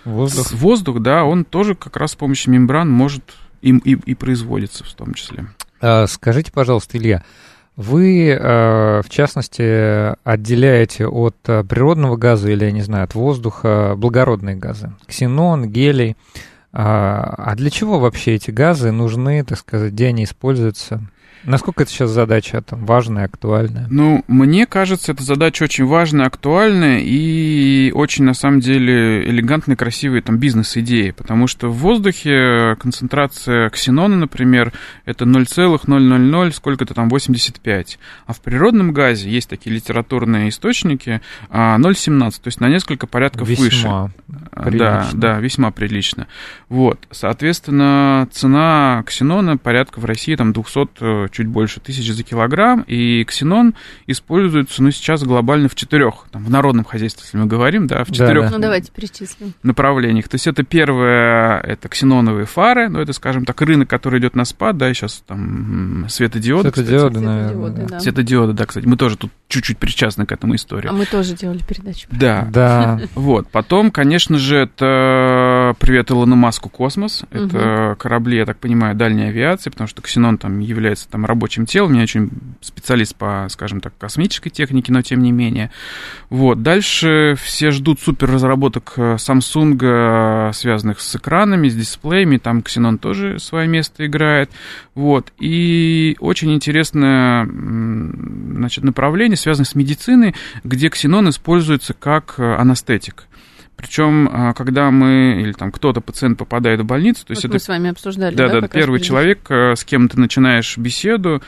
Speaker 3: воздух. воздух, да, он тоже как раз с помощью мембран может им и, и производится в том числе.
Speaker 1: А, скажите, пожалуйста, Илья, вы, а, в частности, отделяете от а, природного газа или, я не знаю, от воздуха благородные газы, ксенон, гелий. А для чего вообще эти газы нужны, так сказать, где они используются? Насколько это сейчас задача там, важная, актуальная?
Speaker 3: Ну, мне кажется, эта задача очень важная, актуальная и очень, на самом деле, элегантная, красивая там бизнес-идея, потому что в воздухе концентрация ксенона, например, это 0,000 сколько-то там 85, а в природном газе есть такие литературные источники 0,17, а, то есть на несколько порядков
Speaker 1: весьма
Speaker 3: выше. Прилично. Да, да, весьма прилично. Вот, соответственно, цена ксенона порядка в России там 200 чуть больше тысячи за килограмм, и ксенон используется, ну, сейчас глобально в четырех, там, в народном хозяйстве, если мы говорим, да, в четырех да,
Speaker 2: да. ну, давайте перечислим.
Speaker 3: направлениях. То есть это первое, это ксеноновые фары, ну, это, скажем так, рынок, который идет на спад, да, и сейчас там светодиоды,
Speaker 1: Светодиоды, кстати. наверное.
Speaker 2: Светодиоды, да.
Speaker 3: Светодиоды, да, кстати, мы тоже тут чуть-чуть причастны к этому истории.
Speaker 2: А мы тоже делали передачу.
Speaker 3: Да. Да. Вот, потом, конечно же, это привет Илону Маску «Космос», это корабли, я так понимаю, дальней авиации, потому что ксенон там является там рабочим телом. Я очень специалист по, скажем так, космической технике, но тем не менее. Вот. Дальше все ждут супер разработок э, Samsung, э, связанных с экранами, с дисплеями. Там Xenon тоже свое место играет. Вот. И очень интересное значит, направление, связанное с медициной, где Xenon используется как э, анестетик. Причем, а, когда мы или там кто-то пациент попадает в больницу, то есть
Speaker 2: вот
Speaker 3: это
Speaker 2: мы с вами обсуждали,
Speaker 3: да, да, да первый человек, э, с кем ты начинаешь беседу,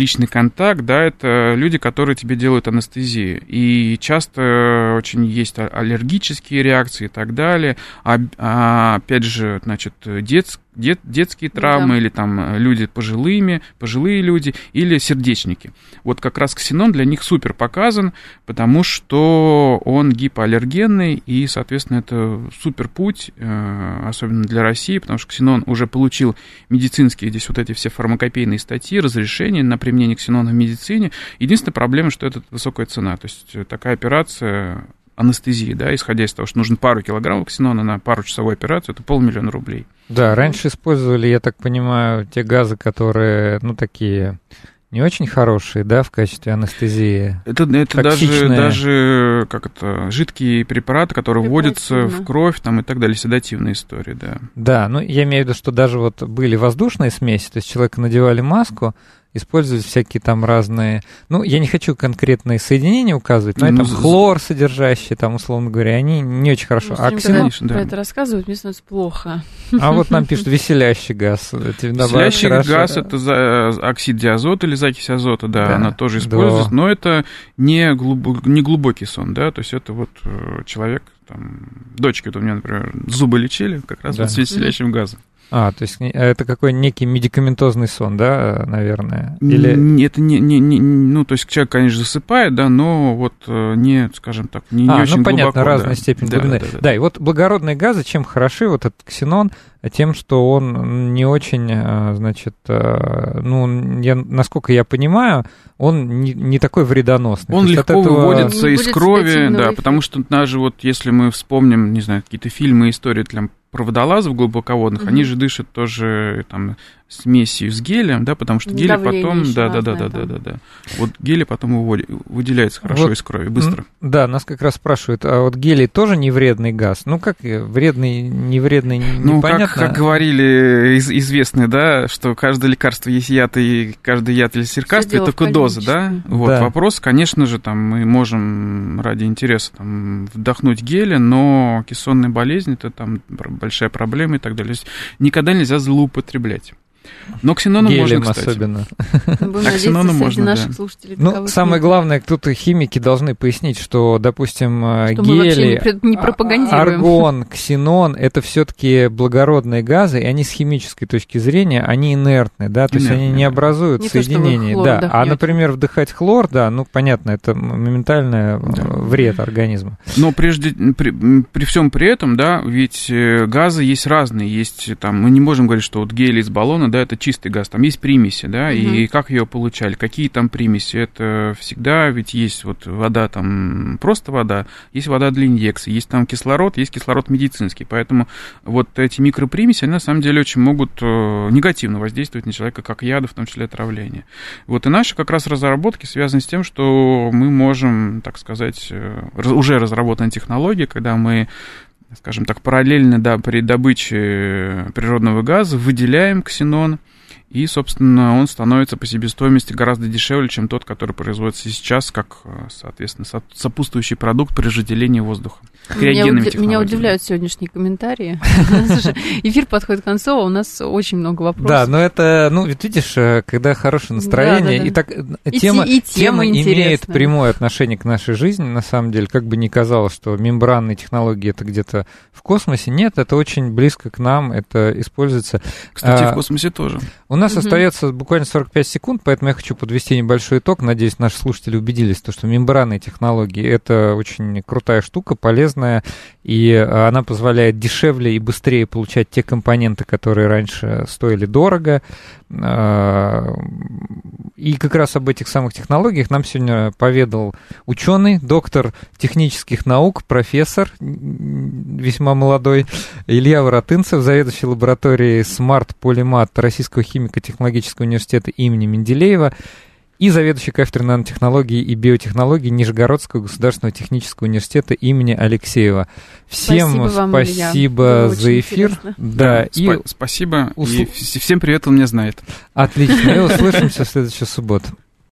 Speaker 3: личный контакт, да, это люди, которые тебе делают анестезию. И часто очень есть аллергические реакции и так далее. А, а опять же, значит, детские дет, детские травмы, да. или там э, люди пожилыми, пожилые люди, или сердечники. Вот как раз ксенон для них супер показан, потому что он гипоаллергенный, и, соответственно, это супер путь, э, особенно для России, потому что ксенон уже получил медицинские здесь вот эти все фармакопейные статьи, разрешения на применение ксенона в медицине. Единственная проблема, что это высокая цена. То есть э, такая операция анестезии, да, исходя из того, что нужно пару килограммов ксенона на пару часовую операцию, это полмиллиона рублей.
Speaker 1: Да, раньше использовали, я так понимаю, те газы, которые, ну, такие не очень хорошие, да, в качестве анестезии.
Speaker 3: Это, это даже, даже как это, жидкие препараты, которые вводятся в кровь там, и так далее, седативная история, да.
Speaker 1: Да, ну я имею в виду, что даже вот были воздушные смеси, то есть человека надевали маску, используют всякие там разные... Ну, я не хочу конкретные соединения указывать, но ну, это там хлор содержащие, там, условно говоря, они не очень хорошо.
Speaker 2: Ну, а ксенон... да. это рассказывают, мне становится плохо.
Speaker 1: А вот нам пишут веселящий газ.
Speaker 3: Веселящий газ — это за, оксид диазота или закись азота, да, да она тоже используется, да. но это не, глубок, не глубокий сон, да, то есть это вот э, человек, там, дочки, вот у меня, например, зубы лечили как раз да. вот с веселящим газом.
Speaker 1: А, то есть это какой некий медикаментозный сон, да, наверное? Или...
Speaker 3: Это не, не, не, ну, то есть человек, конечно, засыпает, да, но вот э, не, скажем так, не,
Speaker 1: а,
Speaker 3: не очень
Speaker 1: ну, понятно,
Speaker 3: глубоко,
Speaker 1: разная да. степень да, глубины. Да, да, да. да, и вот благородные газы, чем хороши вот этот ксенон, тем, что он не очень, э, значит, э, ну, я, насколько я понимаю, он не, не такой вредоносный.
Speaker 3: Он легко этого... выводится из крови, да, потому что даже вот если мы вспомним, не знаю, какие-то фильмы, истории для про водолазов глубоководных, угу. они же дышат тоже там смесью с гелем, да, потому что гели потом, да, да, да, да, да, да, да, вот гели потом выводит, выделяется хорошо вот, из крови, быстро.
Speaker 1: Да, нас как раз спрашивают, а вот гелий тоже не вредный газ? Ну как вредный, не вредный, непонятно.
Speaker 3: Ну как, как говорили из, известные, да, что каждое лекарство есть яд и каждый яд или лекарство это только доза, да? Вот да. вопрос, конечно же, там мы можем ради интереса там вдохнуть гели, но кессонная болезнь это там большая проблема и так далее. То есть никогда нельзя злоупотреблять. Но ксеноном
Speaker 1: Гелем
Speaker 3: можно, кстати.
Speaker 1: особенно.
Speaker 2: а ксеноном можно, наших да. слушателей
Speaker 1: Ну, самое нет. главное, тут химики должны пояснить, что, допустим, э, что гели,
Speaker 2: не, не а,
Speaker 1: аргон, ксенон — это все-таки благородные газы, и они с химической точки зрения, они инертны, да, то есть они не образуют не соединений. То, да. А, например, вдыхать хлор, да, ну, понятно, это моментальный э, да. вред организма.
Speaker 3: Но прежде, при, при всем при этом, да, ведь э, газы есть разные, есть там, мы не можем говорить, что вот гель из баллона, да, это чистый газ, там есть примеси, да, угу. и как ее получали, какие там примеси, это всегда, ведь есть вот вода там, просто вода, есть вода для инъекций, есть там кислород, есть кислород медицинский, поэтому вот эти микропримеси, они на самом деле очень могут э, негативно воздействовать на человека, как яды, в том числе отравление. Вот и наши как раз разработки связаны с тем, что мы можем, так сказать, э, уже разработаны технологии, когда мы скажем так, параллельно да, при добыче природного газа выделяем ксенон, и, собственно, он становится по себестоимости гораздо дешевле, чем тот, который производится сейчас, как, э, соответственно, сопутствующий продукт при разделении воздуха.
Speaker 2: Меня, уд... меня удивляют сегодняшние комментарии. Эфир подходит к концу, а у нас очень много вопросов.
Speaker 1: Да, но это, ну, видишь, э, когда хорошее настроение, и так э, тема, тема имеет прямое отношение к нашей жизни, на самом деле, как бы ни казалось, что мембранные технологии это где-то в космосе, нет, это очень близко к нам, это используется.
Speaker 3: Кстати, в космосе тоже.
Speaker 1: У нас угу. остается буквально 45 секунд, поэтому я хочу подвести небольшой итог. Надеюсь, наши слушатели убедились, что мембранные технологии это очень крутая штука, полезная, и она позволяет дешевле и быстрее получать те компоненты, которые раньше стоили дорого. А, и как раз об этих самых технологиях нам сегодня поведал ученый, доктор технических наук, профессор, весьма молодой, Илья Воротынцев, заведующий лабораторией Smart Polymat Российского химико-технологического университета имени Менделеева и заведующий кафедрой нанотехнологии и биотехнологии Нижегородского государственного технического университета имени Алексеева. Всем спасибо, вам, спасибо за эфир.
Speaker 3: Интересно. Да, и спасибо. Усл... И всем привет, он меня знает.
Speaker 1: Отлично. И услышимся в следующую субботу.